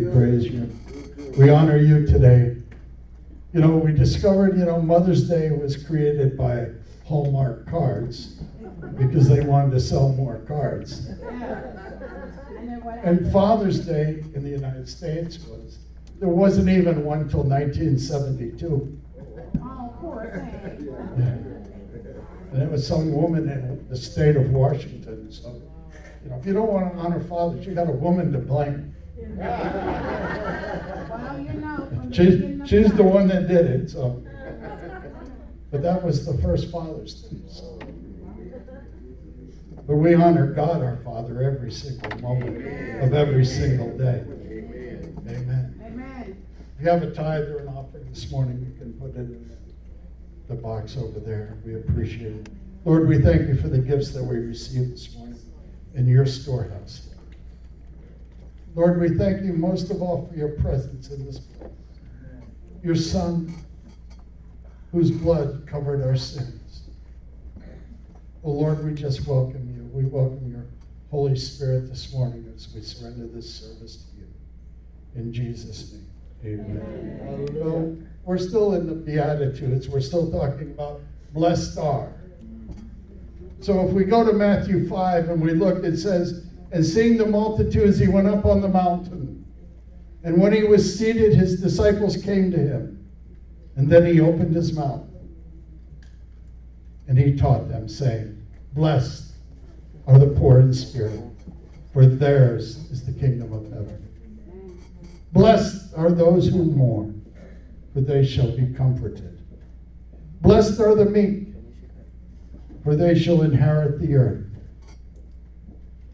we praise you. We honor you today. You know, we discovered, you know, Mother's Day was created by Hallmark cards because they wanted to sell more cards. And Father's Day in the United States was, there wasn't even one till 1972. Oh, thing. And it was some woman in the state of Washington. So, you know, if you don't want to honor fathers, you got a woman to blame. Well, you know. She's, she's the one that did it, so. But that was the first Father's Day, so. But we honor God our Father every single moment of every single day. Amen. Amen. If you have a tithe or an offering this morning, you can put it in the box over there. We appreciate it. Lord, we thank you for the gifts that we received this morning in your storehouse. Lord, we thank you most of all for your presence in this place. Your Son, whose blood covered our sins. Oh Lord, we just welcome you. We welcome your Holy Spirit this morning as we surrender this service to you. In Jesus' name. Amen. Well, we're still in the Beatitudes. We're still talking about blessed are. So if we go to Matthew 5 and we look, it says, And seeing the multitudes, he went up on the mountain. And when he was seated, his disciples came to him. And then he opened his mouth. And he taught them, saying, Blessed are the poor in spirit, for theirs is the kingdom of heaven. Blessed are those who mourn, for they shall be comforted. Blessed are the meek, for they shall inherit the earth.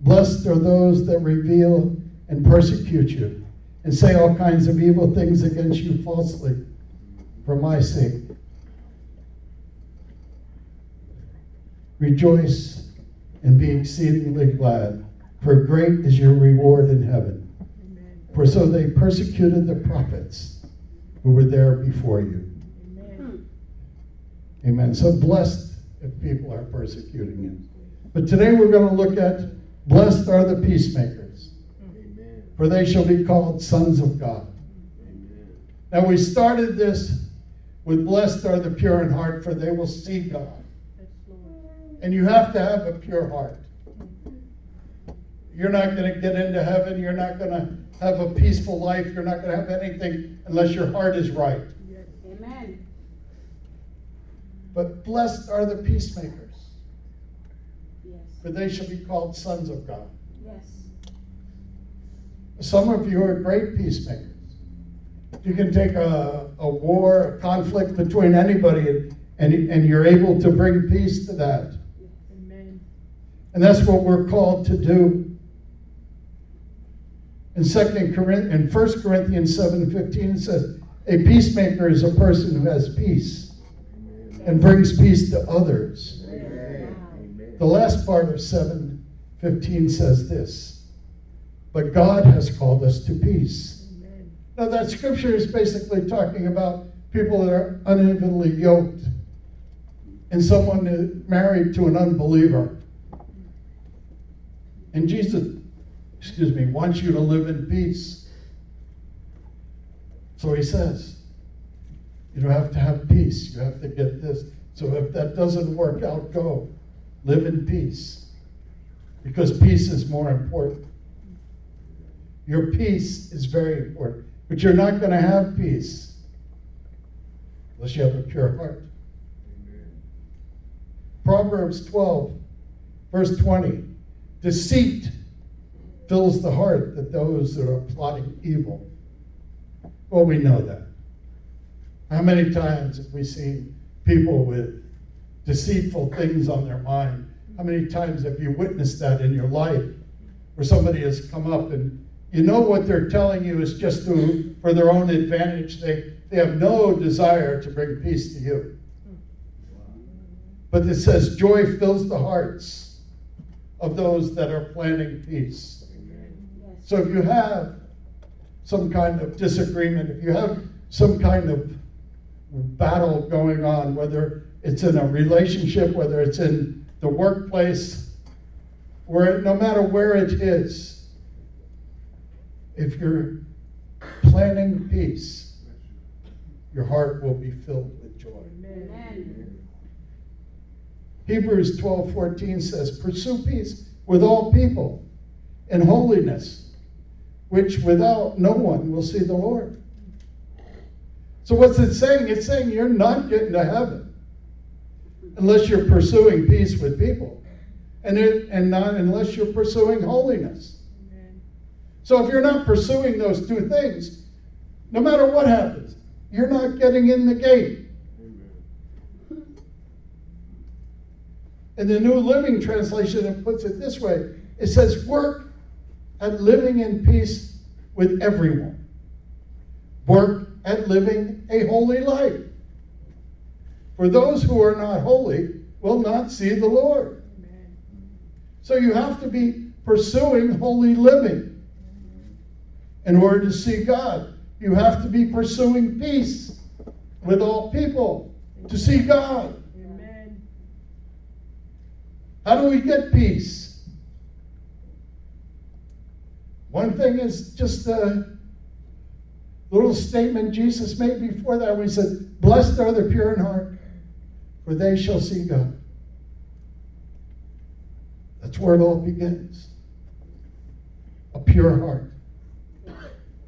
Blessed are those that reveal and persecute you and say all kinds of evil things against you falsely for my sake. Rejoice and be exceedingly glad, for great is your reward in heaven. For so they persecuted the prophets who were there before you. Amen. So blessed if people are persecuting you. But today we're going to look at blessed are the peacemakers, for they shall be called sons of God. Now we started this with blessed are the pure in heart, for they will see God. And you have to have a pure heart. You're not going to get into heaven. You're not going to have a peaceful life. You're not going to have anything unless your heart is right. Amen. But blessed are the peacemakers, Yes. For they shall be called sons of God. Yes. Some of you are great peacemakers. You can take a, a war, a conflict between anybody, and, and, and you're able to bring peace to that. Amen. And that's what we're called to do. In Second Corinth, in 1 Corinthians 7:15 it says, "A peacemaker is a person who has peace and brings peace to others." The last part of 7:15 says this, "But God has called us to peace." Now that scripture is basically talking about people that are unevenly yoked and someone married to an unbeliever. And Jesus, excuse me, wants you to live in peace. So he says, you don't have to have peace. You have to get this. So if that doesn't work out, go. Live in peace. Because peace is more important. Your peace is very important. But you're not going to have peace unless you have a pure heart. Proverbs 12, verse 20. Deceit fills the heart that those that are plotting evil. Well, we know that. How many times have we seen people with deceitful things on their mind? How many times have you witnessed that in your life where somebody has come up and You know what they're telling you is just to, for their own advantage. They, they have no desire to bring peace to you. But it says joy fills the hearts of those that are planning peace. So if you have some kind of disagreement, if you have some kind of battle going on, whether it's in a relationship, whether it's in the workplace, where no matter where it is, if you're planning peace, your heart will be filled with joy. Amen. Hebrews 12 14 says, Pursue peace with all people and holiness, which without no one will see the Lord. So, what's it saying? It's saying you're not getting to heaven unless you're pursuing peace with people and, it, and not unless you're pursuing holiness. So, if you're not pursuing those two things, no matter what happens, you're not getting in the gate. In the New Living Translation, it puts it this way it says, Work at living in peace with everyone. Work at living a holy life. For those who are not holy will not see the Lord. So you have to be pursuing holy living. In order to see God, you have to be pursuing peace with all people to see God. How do we get peace? One thing is just a little statement Jesus made before that he said, Blessed are the pure in heart, for they shall see God. That's where it all begins. A pure heart.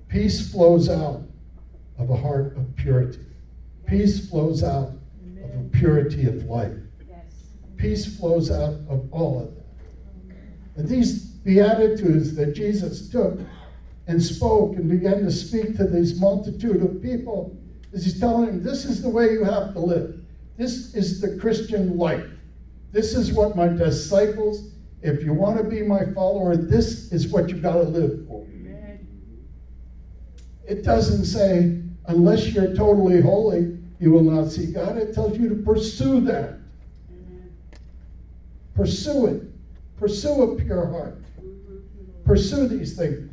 Peace flows out of a heart of purity. Peace flows out of a purity of life. Peace flows out of all of that. And these Beatitudes that Jesus took and spoke and began to speak to this multitude of people is he's telling them, this is the way you have to live. This is the Christian life. This is what my disciples, if you want to be my follower, this is what you've got to live for. Amen. It doesn't say, unless you're totally holy, you will not see God. It tells you to pursue that. Amen. Pursue it. Pursue a pure heart. Pursue these things.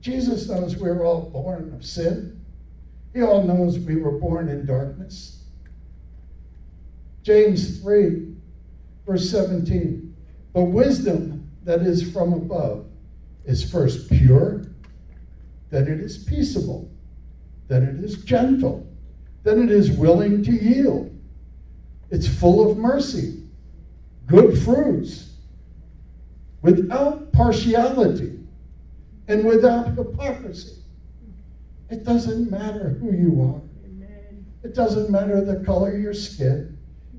Jesus knows we're all born of sin. He all knows we were born in darkness. James 3, verse 17. But wisdom that is from above is first pure, then it is peaceable, then it is gentle, then it is willing to yield. It's full of mercy, good fruits, without partiality and without hypocrisy. It doesn't matter who you are. It doesn't matter the color of your skin.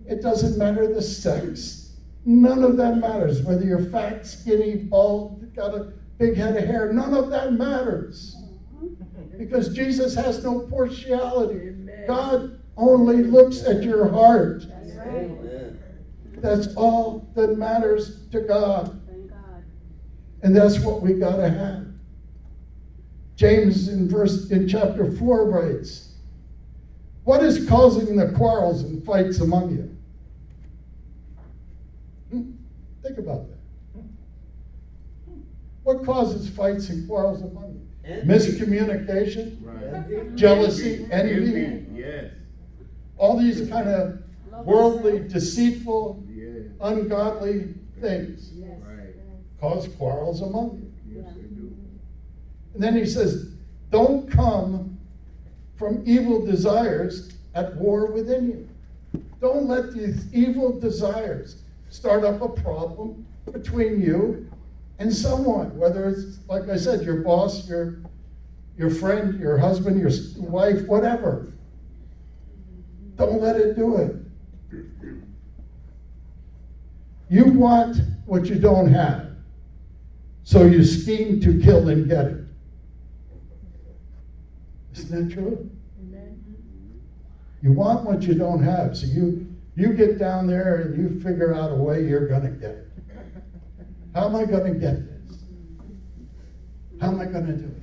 It doesn't matter the sex. None of that matters. Whether you're fat, skinny, bald, got a big head of hair, none of that matters. Because Jesus has no partiality. God only looks at your heart. That's right. That's all that matters to God. God. And that's what we got to have. James in verse in chapter 4 writes, What is causing the quarrels and fights among you? Hmm, Think about that. What causes fights and quarrels among you? Envy. Miscommunication, Right. jealousy, envy, Envy, yes, all these kind of worldly, deceitful, yes, ungodly things Yes. Right. cause quarrels among you. yes, they do. And then he says, Don't come from evil desires at war within you. Don't let these evil desires start up a problem between you and someone, whether it's, like I said, your boss, your, your friend, your husband, your wife, whatever. Don't let it do it. You want what you don't have, so you scheme to kill and get it. Isn't that true? You want what you don't have, so you you get down there and you figure out a way you're going to get it. How am I going to get this? How am I going to do it?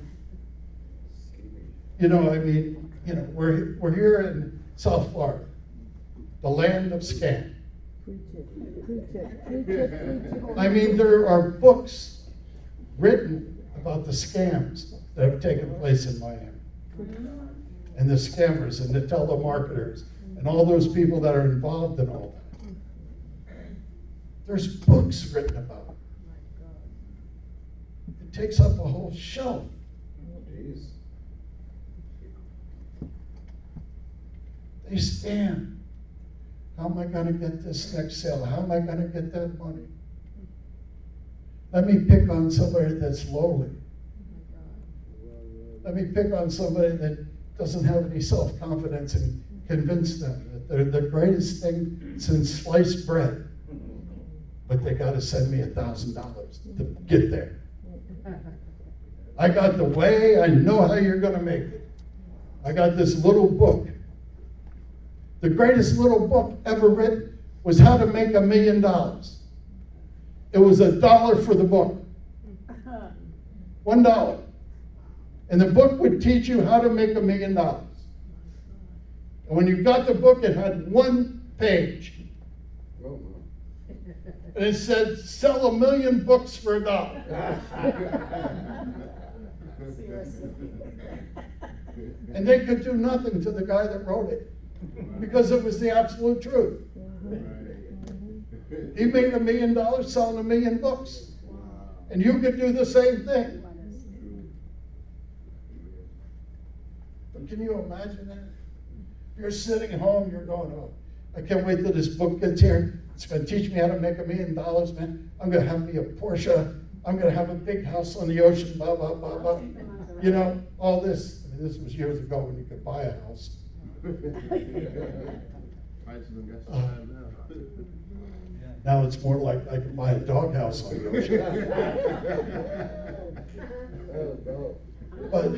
You know, I mean, you know, we're, we're here in South Florida, the land of scam. I mean, there are books written about the scams that have taken place in Miami. And the scammers and the telemarketers and all those people that are involved in all that. There's books written about it. It takes up a whole shelf. They scam. How am I gonna get this next sale? How am I gonna get that money? Let me pick on somebody that's lowly. Let me pick on somebody that doesn't have any self-confidence and convince them that they're the greatest thing since sliced bread. But they gotta send me a thousand dollars to get there. I got the way, I know how you're gonna make it. I got this little book. The greatest little book ever written was How to Make a Million Dollars. It was a dollar for the book. One dollar. And the book would teach you how to make a million dollars. And when you got the book, it had one page. Oh, and it said, sell a million books for a dollar. And they could do nothing to the guy that wrote it because it was the absolute truth. He made a million dollars selling a million books. And you could do the same thing. But can you imagine that? You're sitting at home, you're going, oh, I can't wait till this book gets here. It's going to teach me how to make a million dollars, man. I'm going to have me a Porsche. I'm going to have a big house on the ocean, blah, blah, blah, blah. You know, all this. I mean, this was years ago when you could buy a house. Now it's more like I can buy a doghouse on the ocean. But,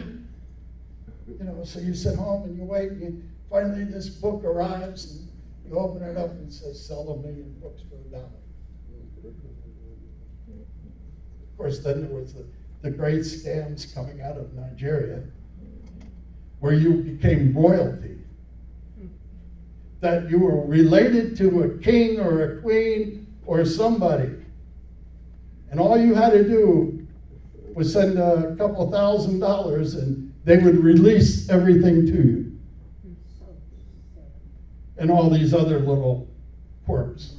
you know, so you sit home and you wait, and you, finally this book arrives, and you open it up and it says, sell a million books for a dollar. Of course, then there was the, the great scams coming out of Nigeria, where you became royalty. That you were related to a king or a queen or somebody. And all you had to do was send a couple thousand dollars and they would release everything to you. And all these other little quirks.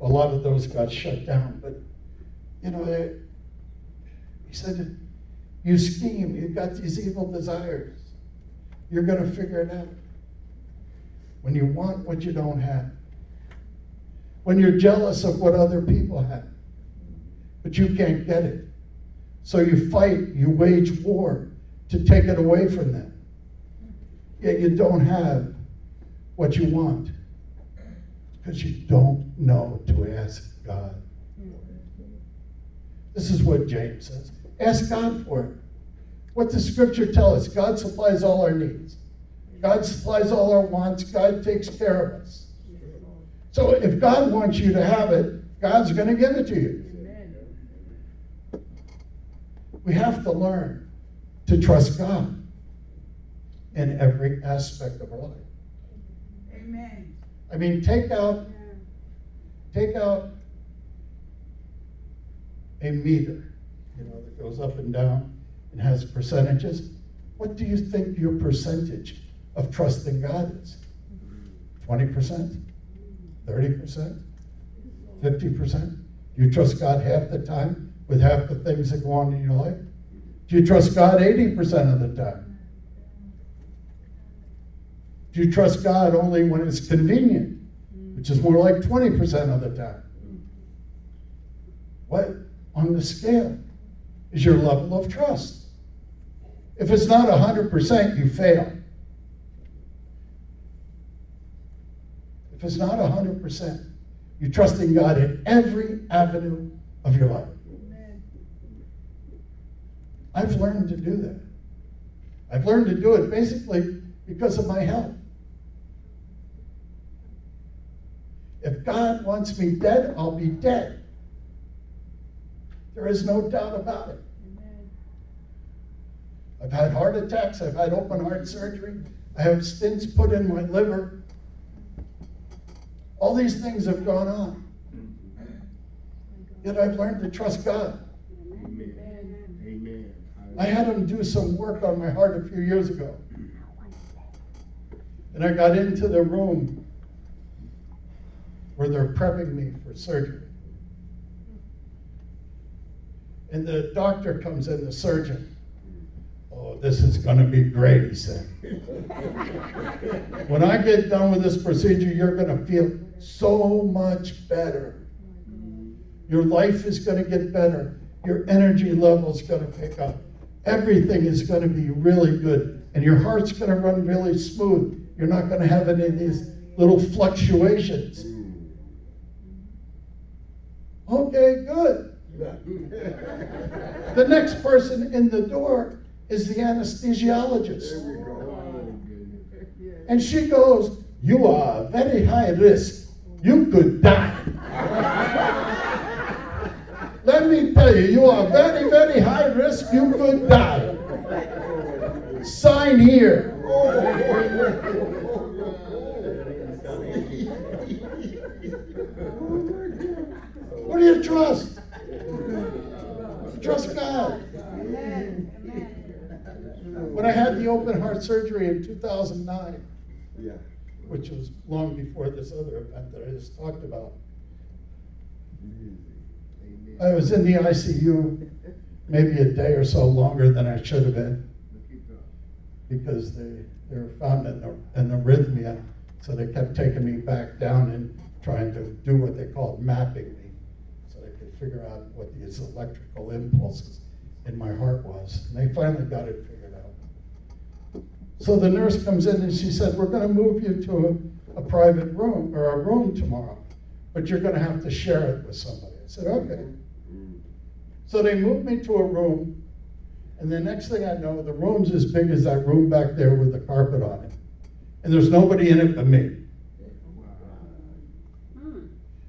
A lot of those got shut down, but you know, he said, you scheme, you've got these evil desires. You're going to figure it out. When you want what you don't have. When you're jealous of what other people have, but you can't get it. So you fight, you wage war to take it away from them. Yet you don't have what you want because you don't know to ask God. This is what James says. Ask God for it. What does Scripture tell us? God supplies all our needs. God supplies all our wants. God takes care of us. So if God wants you to have it, God's going to give it to you. We have to learn to trust God in every aspect of our life. Amen. I mean, take out take out a meter, you know, that goes up and down and has percentages. What do you think your percentage of trusting God is? 20%? 30%? 50%? Do you trust God half the time with half the things that go on in your life? Do you trust God 80% of the time? Do you trust God only when it's convenient, which is more like 20% of the time? What on the scale is your level of trust? If it's not 100%, you fail. If it's not 100%, you're trusting God in every avenue of your life. I've learned to do that. I've learned to do it basically because of my health. If God wants me dead, I'll be dead. There is no doubt about it. I've had heart attacks, I've had open heart surgery, I have stents put in my liver. All these things have gone on. Mm-hmm. Yet I've learned to trust God. Amen. Amen. I had him do some work on my heart a few years ago. Mm. And I got into the room where they're prepping me for surgery. And the doctor comes in, the surgeon. Oh, this is going to be great, he said. when I get done with this procedure, you're going to feel so much better. Your life is going to get better. Your energy level is going to pick up. Everything is going to be really good. And your heart's going to run really smooth. You're not going to have any of these little fluctuations. Okay, good. The next person in the door is the anesthesiologist. There we go. And she goes, You are very high risk. You could die. Let me tell you, you are very, very high risk. You could die. Sign here. You trust? Trust God. When I had the open heart surgery in 2009, Yeah. which was long before this other event that I just talked about, I was in the ICU maybe a day or so longer than I should have been because they, they were found an, an arrhythmia. So they kept taking me back down and trying to do what they called mapping me figure out what these electrical impulses in my heart was. And they finally got it figured out. So the nurse comes in and she said, We're going to move you to a, a private room or a room tomorrow, but you're going to have to share it with somebody. I said, Okay. So they moved me to a room, and the next thing I know, the room's as big as that room back there with the carpet on it. And there's nobody in it but me. Oh, hmm.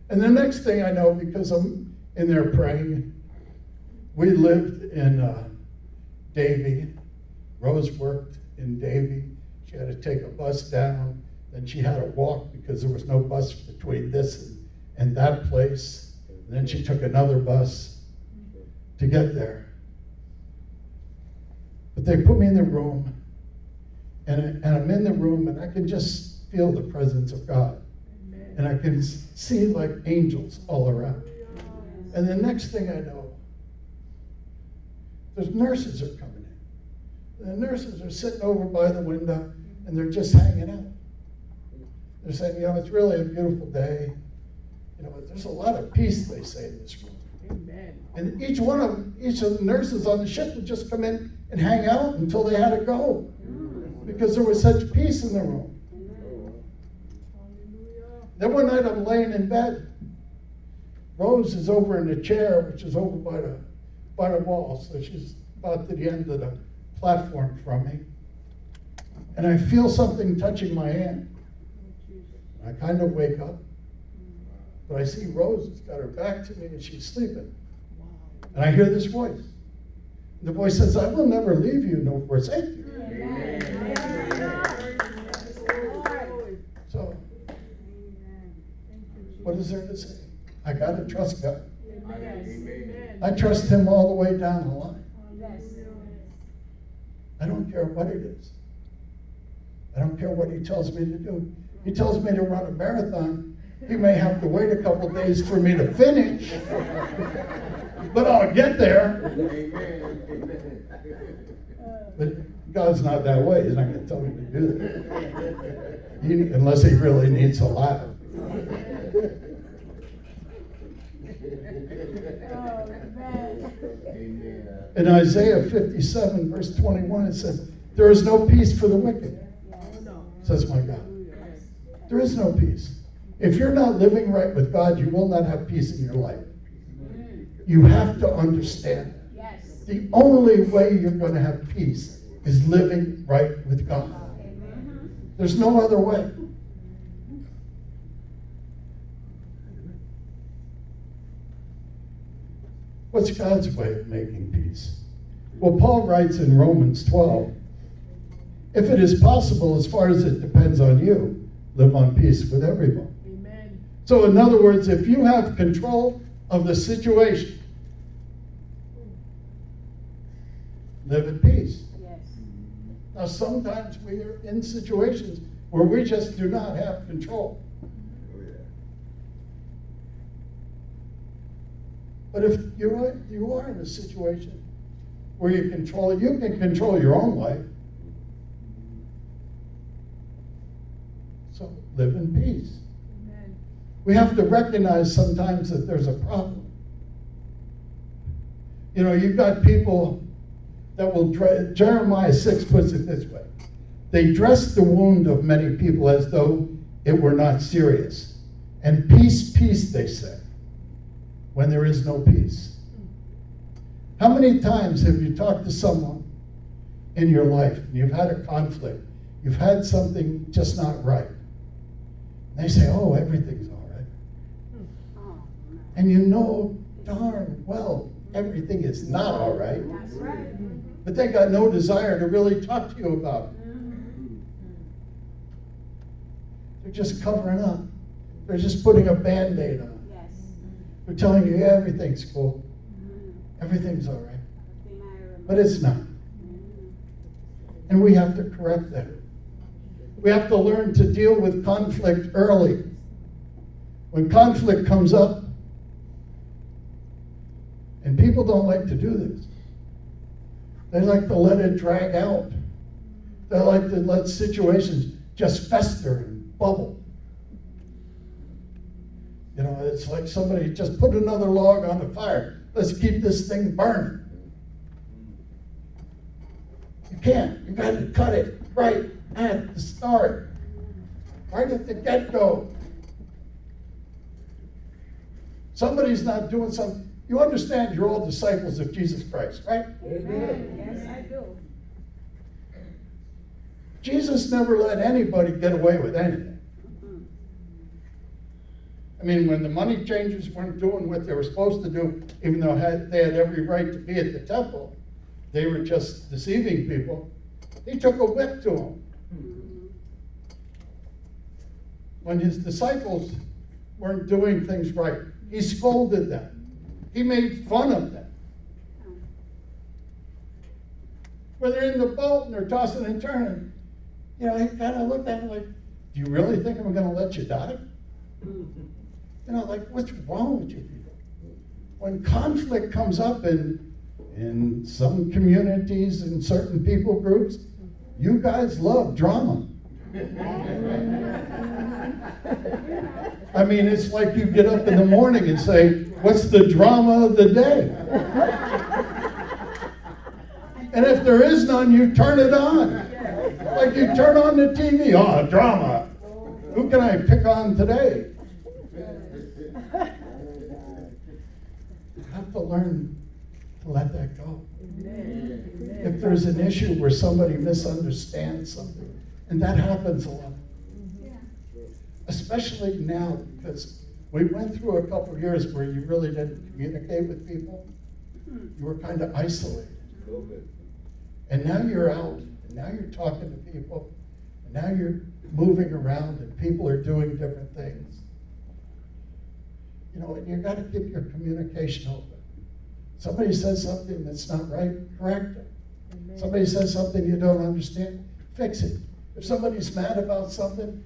And the next thing I know, because I'm in there praying, we lived in uh, Davie. Rose worked in Davie. She had to take a bus down. Then she had to walk because there was no bus between this and, and that place. And then she took another bus to get there. But they put me in the room, and, I, and I'm in the room, and I can just feel the presence of God. And I can see like angels all around. And the next thing I know, the nurses are coming in. The nurses are sitting over by the window, and they're just hanging out. They're saying, you know, it's really a beautiful day. You know, there's a lot of peace, they say, in this room. Amen. And each one of them, each of the nurses on the ship would just come in and hang out until they had to go. Because there was such peace in the room. Then one night I'm laying in bed. Rose is over in the chair, which is over by the by the wall, so she's about to the end of the platform from me. And I feel something touching my hand. I kind of wake up, but I see Rose has got her back to me and she's sleeping. And I hear this voice. The voice says, I will never leave you nor forsake you. So, what is there to say? I got to trust God. Amen. I trust Him all the way down the line. I don't care what it is. I don't care what He tells me to do. He tells me to run a marathon. He may have to wait a couple days for me to finish, but I'll get there. But God's not that way. He's not going to tell me to do that. He, unless He really needs a laugh. Oh, Amen. In Isaiah 57, verse 21, it says, There is no peace for the wicked, says my God. There is no peace. If you're not living right with God, you will not have peace in your life. You have to understand. The only way you're going to have peace is living right with God. There's no other way. What's God's way of making peace? Well, Paul writes in Romans 12 if it is possible, as far as it depends on you, live on peace with everyone. Amen. So, in other words, if you have control of the situation, live at peace. Yes. Now, sometimes we are in situations where we just do not have control. Oh, yeah. But if you are, you are in a situation where you control, you can control your own life. So live in peace. Amen. We have to recognize sometimes that there's a problem. You know, you've got people that will, dre- Jeremiah 6 puts it this way they dress the wound of many people as though it were not serious. And peace, peace, they say, when there is no peace. How many times have you talked to someone in your life and you've had a conflict? You've had something just not right. And they say, oh, everything's all right. Oh, And you know darn well everything is not all right, That's right. but they got no desire to really talk to you about it. Mm-hmm. They're just covering up. They're just putting a band aid on. They're telling you, everything's cool, everything's all right. But it's not. And we have to correct that. We have to learn to deal with conflict early. When conflict comes up, and people don't like to do this, they like to let it drag out. They like to let situations just fester and bubble. You know, it's like somebody just put another log on the fire. Let's keep this thing burning. You can't. You got to cut it right at the start, right at the get go. Somebody's not doing something. You understand you're all disciples of Jesus Christ, right? Amen. Yes, I do. Jesus never let anybody get away with anything. I mean, when the money changers weren't doing what they were supposed to do, even though had, they had every right to be at the temple, they were just deceiving people. He took a whip to them. When his disciples weren't doing things right, he scolded them. He made fun of them. When they're in the boat and they're tossing and turning, you know, he kind of looked at him like, Do you really think I'm going to let you die? You know, like, what's wrong with you people? When conflict comes up in, in some communities and certain people groups, you guys love drama. I mean, it's like you get up in the morning and say, What's the drama of the day? And if there is none, you turn it on. Like you turn on the TV, oh, drama. Who can I pick on today? You have to learn to let that go. If there's an issue where somebody misunderstands something, and that happens a lot, especially now because we went through a couple of years where you really didn't communicate with people. Hmm. You were kind of isolated. And now you're out, and now you're talking to people, and now you're moving around, and people are doing different things. You know, and you got to keep your communication open. Somebody says something that's not right, correct them. Somebody says something you don't understand, fix it. If somebody's mad about something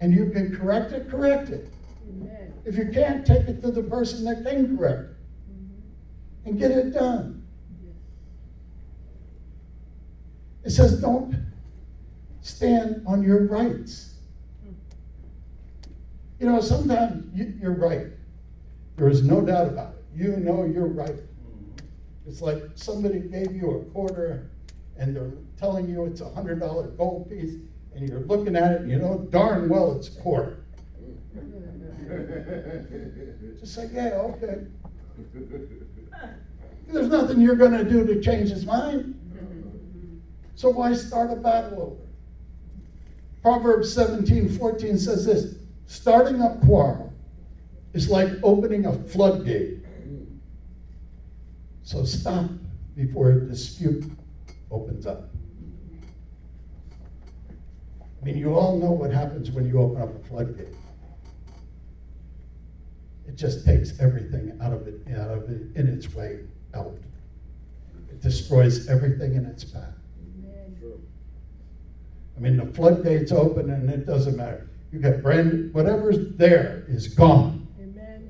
and you can correct it, correct it. Amen. If you can't, take it to the person that can correct it mm-hmm. and get it done. It says, don't stand on your rights. Hmm. You know, sometimes you, you're right. There is no doubt about it. You know you're right. It's like somebody gave you a quarter and they're telling you it's a hundred dollar gold piece, and you're looking at it and you know darn well it's a quarter. Just say, yeah, okay. There's nothing you're going to do to change his mind. So why start a battle over? it? Proverbs 17 14 says this starting a quarrel is like opening a floodgate. So stop before a dispute opens up. I mean, you all know what happens when you open up a floodgate. It just takes everything out of it, out of it in its way out. It destroys everything in its path. I mean, the floodgates open and it doesn't matter. You got brand, whatever's there is gone. Amen.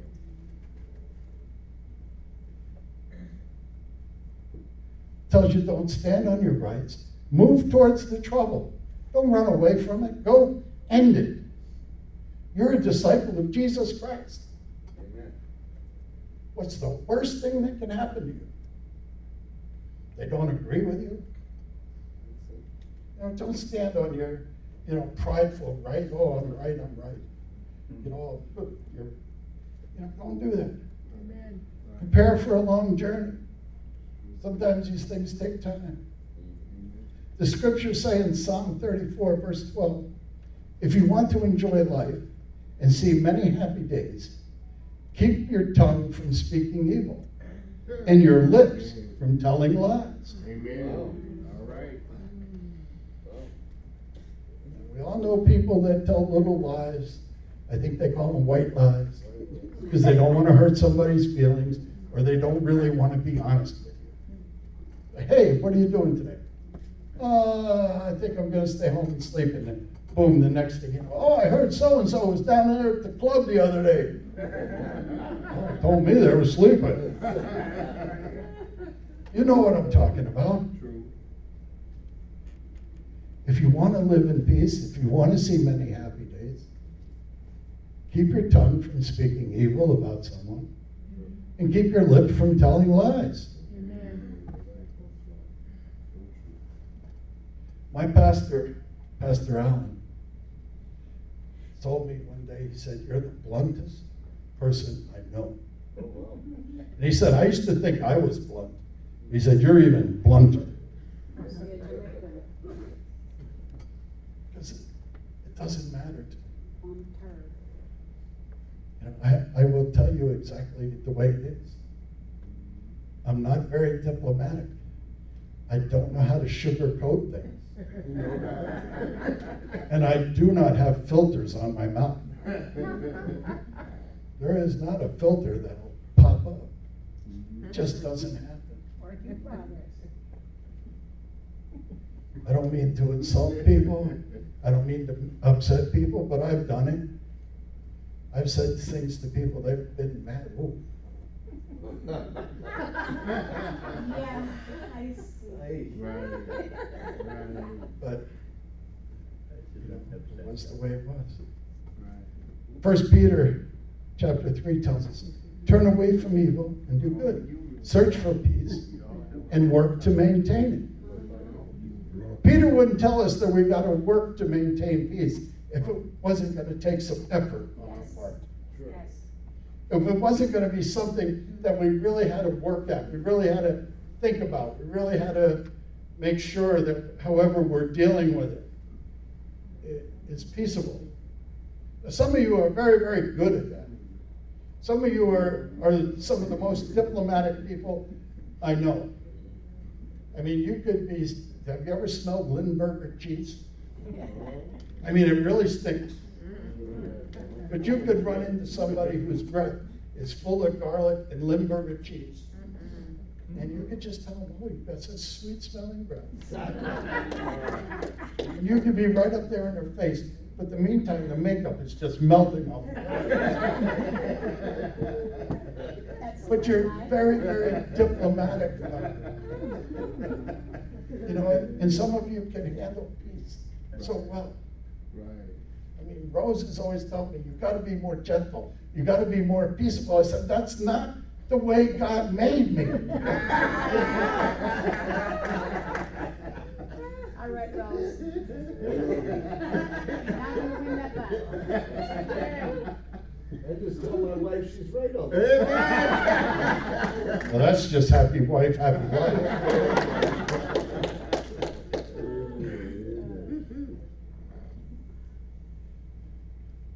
Tells you don't stand on your rights. Move towards the trouble. Don't run away from it. Go end it. You're a disciple of Jesus Christ. Amen. What's the worst thing that can happen to you? They don't agree with you. You know, don't stand on your, you know, prideful right. Oh, I'm right. I'm right. Hmm. You know, you're, you know, don't do that. Amen. Prepare for a long journey. Sometimes these things take time. The scriptures say in Psalm 34, verse 12, if you want to enjoy life and see many happy days, keep your tongue from speaking evil and your lips from telling lies. Amen. All right. We all know people that tell little lies. I think they call them white lies because they don't want to hurt somebody's feelings or they don't really want to be honest with you. Hey, what are you doing today? Uh, I think I'm going to stay home and sleep. And then, boom, the next thing you know, oh, I heard so and so was down there at the club the other day. Oh, told me they were sleeping. You know what I'm talking about. True. If you want to live in peace, if you want to see many happy days, keep your tongue from speaking evil about someone and keep your lips from telling lies. Amen. My pastor, Pastor Allen, told me one day, he said, You're the bluntest person I know. And he said, I used to think I was blunt. He said, You're even blunter. Because it, doesn't matter to me. Know, I, I will tell you exactly the way it is. I'm not very diplomatic. I don't know how to sugarcoat things. And I do not have filters on my mouth. There is not a filter that'll pop up. It just doesn't happen. I don't mean to insult people. I don't mean to upset people, but I've done it. I've said things to people, they've been mad. Ooh, Yeah, see. Right. Right. but you know, it was the way it was. Right. First Peter chapter three tells us, turn away from evil and do good. Search for peace and work to maintain it. Peter wouldn't tell us that we've got to work to maintain peace if it wasn't going to take some effort on our part. Yes. If it wasn't going to be something that we really had to work at, we really had to think about, we really had to make sure that however we're dealing with it, it is peaceable. Now, some of you are very, very good at that. Some of you are, are some of the most diplomatic people I know. I mean, you could be, have you ever smelled Limburger cheese? I mean, it really stinks. But you could run into somebody whose breath is full of garlic and Limburger cheese. And you could just tell them, oh, you've got such sweet smelling breath. and you could be right up there in their face. But in the meantime, the makeup is just melting off. but you're very, very diplomatic. you know, and some of you can handle peace so well. Right. I mean, Rose has always told me, you've got to be more gentle. You've got to be more peaceful. I said, that's not the way God made me. All right, Rose. You win that battle. I just told my wife she's right on Amen. that. Well, that's just happy wife, happy life.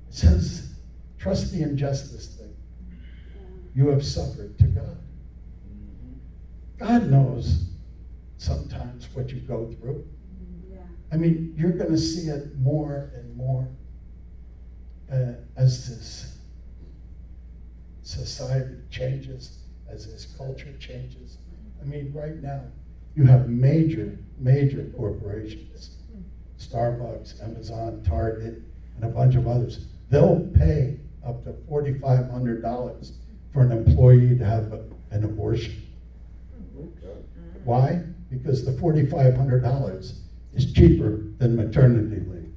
It says, trust the injustice thing. You have suffered to God. God knows sometimes what you go through. Yeah. I mean, you're going to see it more and more uh, as this society changes, as this culture changes. I mean, right now, you have major, major corporations Starbucks, Amazon, Target, and a bunch of others. They'll pay up to $4,500 for an employee to have a, an abortion. Mm-hmm. Why? Because the $4,500 is cheaper than maternity leave,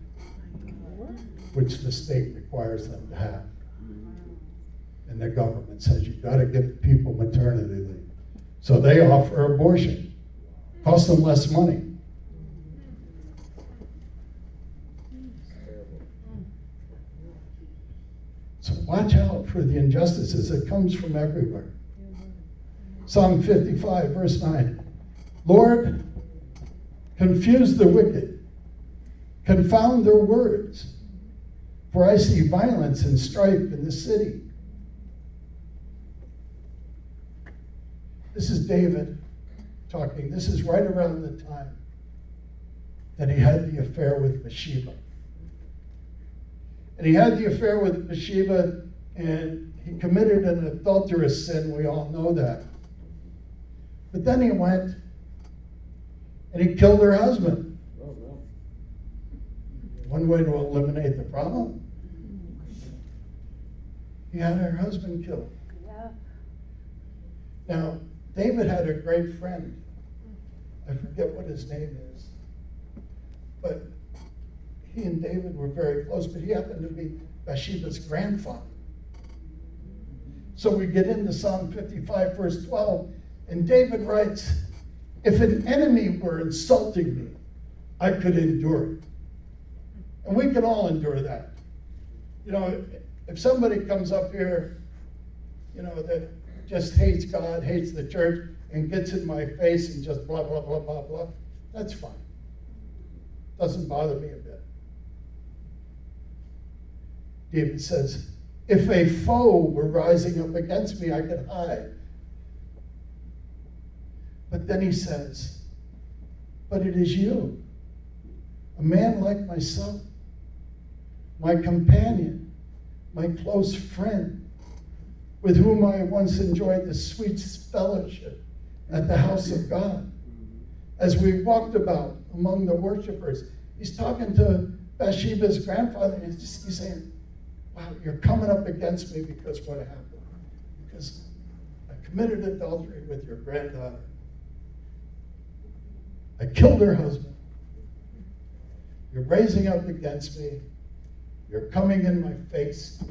which the state requires them to have. Mm-hmm. And the government says you've got to give people maternity leave. So they offer abortion. Costs them less money. So watch out for the injustices. It comes from everywhere. Psalm 55, verse 9. Lord, confuse the wicked, confound their words, for I see violence and strife in the city. This is David talking. This is right around the time that he had the affair with Bathsheba. And he had the affair with Bathsheba and he committed an adulterous sin. We all know that. But then he went and he killed her husband. One way to eliminate the problem. He had her husband killed. Yeah. Now, David had a great friend. I forget what his name is. But he and David were very close, but he happened to be Bathsheba's grandfather. So we get into Psalm 55, verse 12, and David writes, If an enemy were insulting me, I could endure it. And we can all endure that. You know, if somebody comes up here, you know, that just hates God, hates the church, and gets in my face and just blah, blah, blah, blah, blah, that's fine. Doesn't bother me a bit. David says, if a foe were rising up against me, I could hide. But then he says, but it is you, a man like myself, my companion, my close friend, with whom I once enjoyed the sweet fellowship at the house of God. As we walked about among the worshipers, he's talking to Bathsheba's grandfather, and he's, saying, Wow, you're coming up against me because what happened? Because I committed adultery with your granddaughter. I killed her husband. You're raising up against me. You're coming in my face.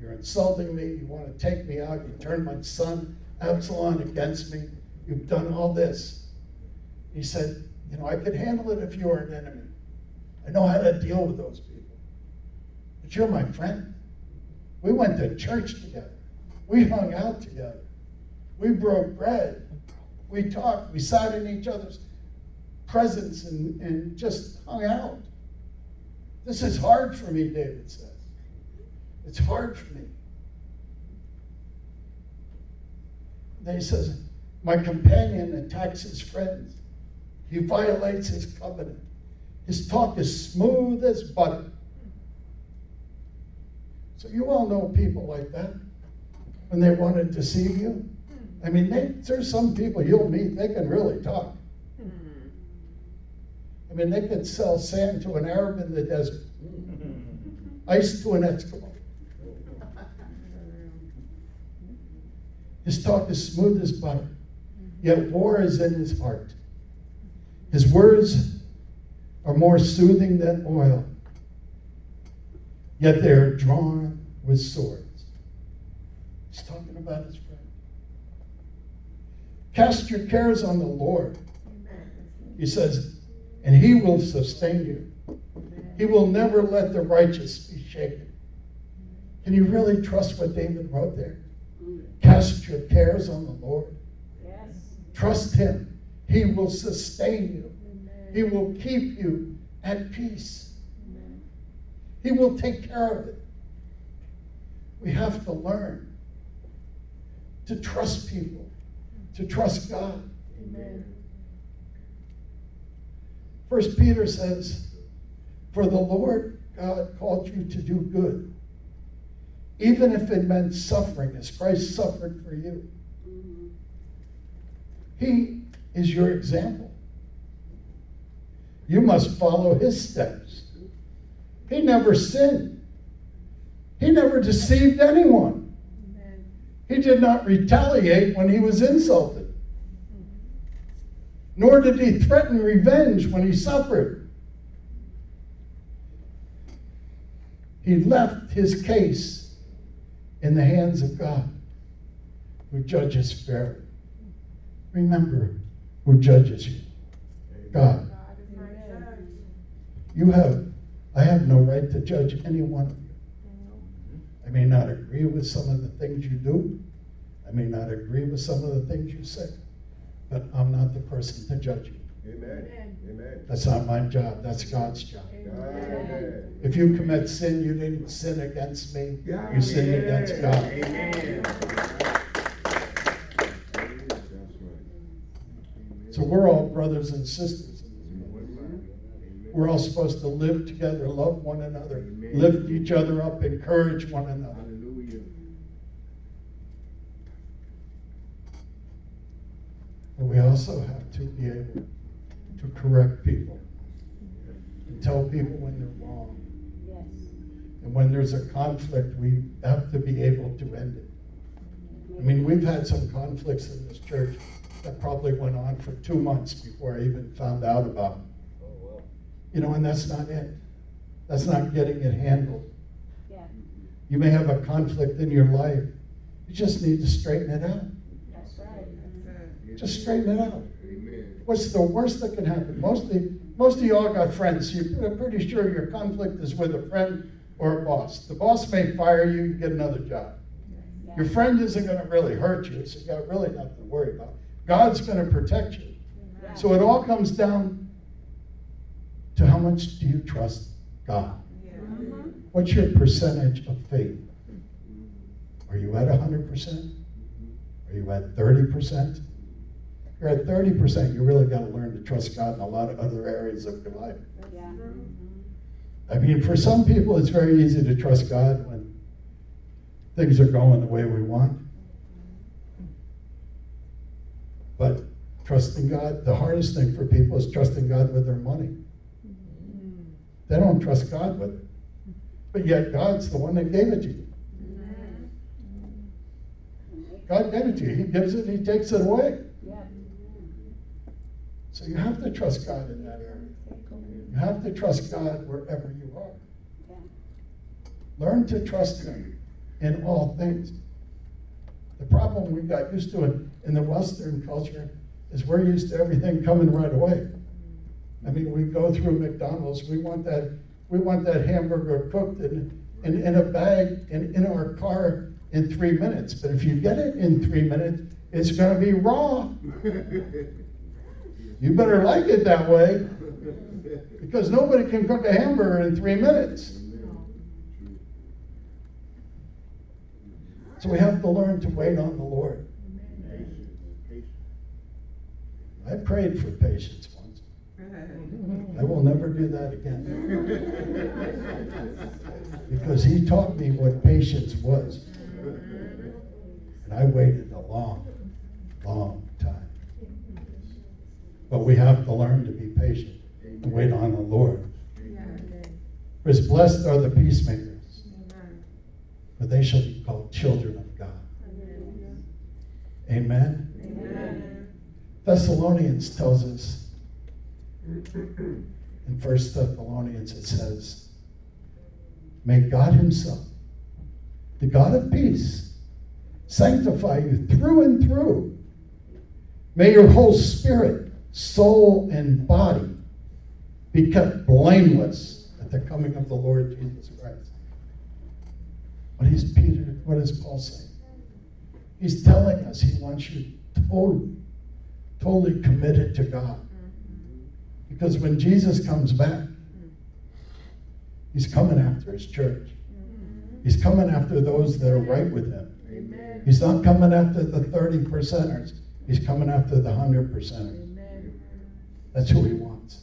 You're insulting me. You want to take me out. You turned my son, Absalom, against me. You've done all this. He said, You know, I could handle it if you were an enemy. I know how to deal with those. You're my friend. We went to church together. We hung out together. We broke bread. We talked. We sat in each other's presence and, and just hung out. This is hard for me, David says. It's hard for me. Then he says, My companion attacks his friends. He violates his covenant. His talk is smooth as butter. So you all know people like that when they want to deceive you. I mean, they, there's some people you'll meet, they can really talk. I mean, they could sell sand to an Arab in the desert, ice to an Eskimo. His talk is smooth as butter, yet war is in his heart. His words are more soothing than oil, yet they are drawn with swords. He's talking about his friend. Cast your cares on the Lord. He says, and he will sustain you. He will never let the righteous be shaken. Can you really trust what David wrote there? Cast your cares on the Lord. Yes. Trust him. He will sustain you. He will keep you at peace. He will take care of it. We have to learn to trust people, to trust God. Amen. First Peter says, For the Lord God called you to do good, even if it meant suffering, as Christ suffered for you. He is your example. You must follow his steps. He never sinned. He never deceived anyone. He did not retaliate when he was insulted. Nor did he threaten revenge when he suffered. He left his case in the hands of God, who judges fairly. Remember who judges you God. You have, I have no right to judge any one of you. I may not agree with some of the things you do. I may not agree with some of the things you say. But I'm not the person to judge you. Amen. Amen. That's not my job. That's God's job. Amen. If you commit sin, you didn't sin against me. Yeah. You sinned against God. Amen. So we're all brothers and sisters. Amen. We're all supposed to live together, love one another, Amen. lift each other up, encourage one another. Hallelujah. But we also have to be able to correct people and tell people when they're wrong. Yes. And when there's a conflict, we have to be able to end it. I mean, we've had some conflicts in this church that probably went on for two months before I even found out about them. Well. You know, and that's not it. That's not getting it handled. Yeah, You may have a conflict in your life. You just need to straighten it out. that's right. Just straighten it out. Amen. What's the worst that can happen? Most of, most of y'all got friends. You're pretty sure your conflict is with a friend or a boss. The boss may fire you, you get another job. Yeah. Your friend isn't going to really hurt you, so you got really nothing to worry about. God's going to protect you. Yeah. So it all comes down to how much do you trust God? Mhm. What's your percentage of faith? Are you at 100%? Are you at 30%? If you're at 30%, you really got to learn to trust God in a lot of other areas of your life. Yeah. I mean, for some people, it's very easy to trust God when things are going the way we want. But trusting God, the hardest thing for people is trusting God with their money. They don't trust God with it. But yet, God's the one that gave it to you. God gave it to you. He gives it, He takes it away. So you have to trust God in that area. You have to trust God wherever you are. Learn to trust Him in all things. The problem we got used to in, in the Western culture is we're used to everything coming right away. I mean, we go through McDonald's, we want that, we want that hamburger cooked in, in, in a bag and in our car in three minutes. But if you get it in three minutes, it's going to be raw. You better like it that way because nobody can cook a hamburger in three minutes. So we have to learn to wait on the Lord. I prayed for patience once. I will never do that again. Because he taught me what patience was. And I waited a long, long time. But we have to learn to be patient and wait on the Lord. For as blessed are the peacemakers, for they shall be called children of God. Amen. Thessalonians tells us in First Thessalonians it says, May God Himself, the God of peace, sanctify you through and through. May your whole spirit, soul, and body be kept blameless at the coming of the Lord Jesus Christ. What is Peter? What does Paul saying? He's telling us he wants you totally, totally committed to God. Because when Jesus comes back, he's coming after his church. He's coming after those that are right with him. Amen. He's not coming after the 30 percenters He's coming after the hundred percenters. That's who he wants.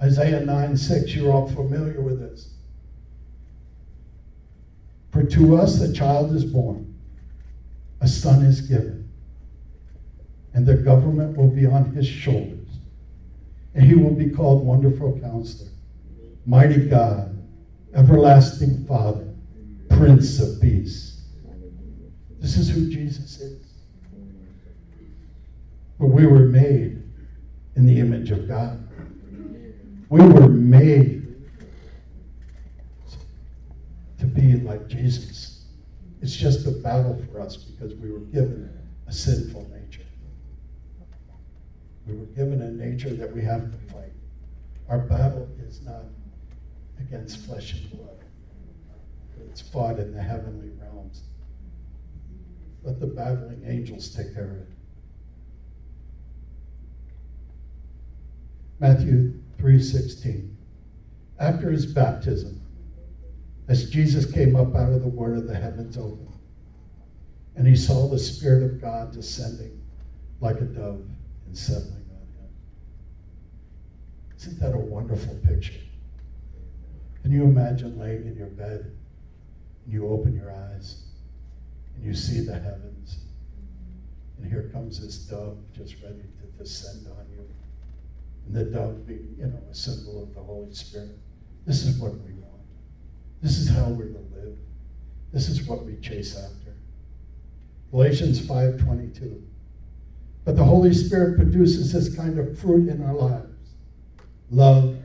Isaiah 9 6, you're all familiar with this. For to us a child is born, a son is given, and the government will be on his shoulders. And he will be called Wonderful Counselor, Mighty God, Everlasting Father, Prince of Peace. This is who Jesus is. But we were made in the image of God. We were made to be like Jesus. It's just a battle for us because we were given a sinful nature. We were given a nature that we have to fight. Our battle is not against flesh and blood, it's fought in the heavenly realms. Let the battling angels take care of it. Matthew 3:16. After his baptism, as Jesus came up out of the water, the heavens opened, and he saw the Spirit of God descending like a dove and settling on him. Isn't that a wonderful picture? Can you imagine laying in your bed and you open your eyes and you see the heavens, and here comes this dove just ready to descend on you? And the dove being, you know, a symbol of the Holy Spirit. This is what we want. This is how we're to live. This is what we chase after. Galatians 5:22. But the Holy Spirit produces this kind of fruit in our lives. Love,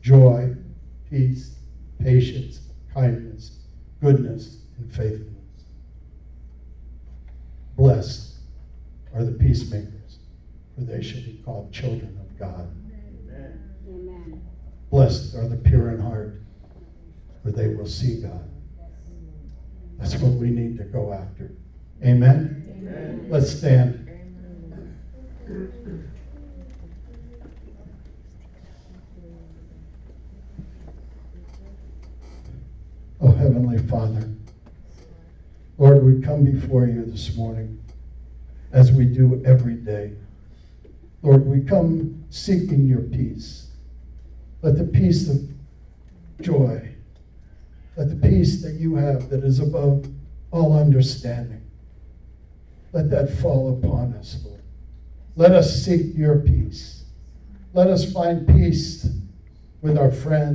joy, peace, patience, kindness, goodness, and faithfulness. Blessed are the peacemakers, for they shall be called children of God. Amen. Blessed are the pure in heart, for they will see God. That's what we need to go after. Amen? Amen. Let's stand. Oh, Heavenly Father, Lord, we come before you this morning as we do every day. Lord, we come seeking your peace. Let the peace of joy, let the peace that you have that is above all understanding, let that fall upon us, Lord. Let us seek your peace. Let us find peace with our friends.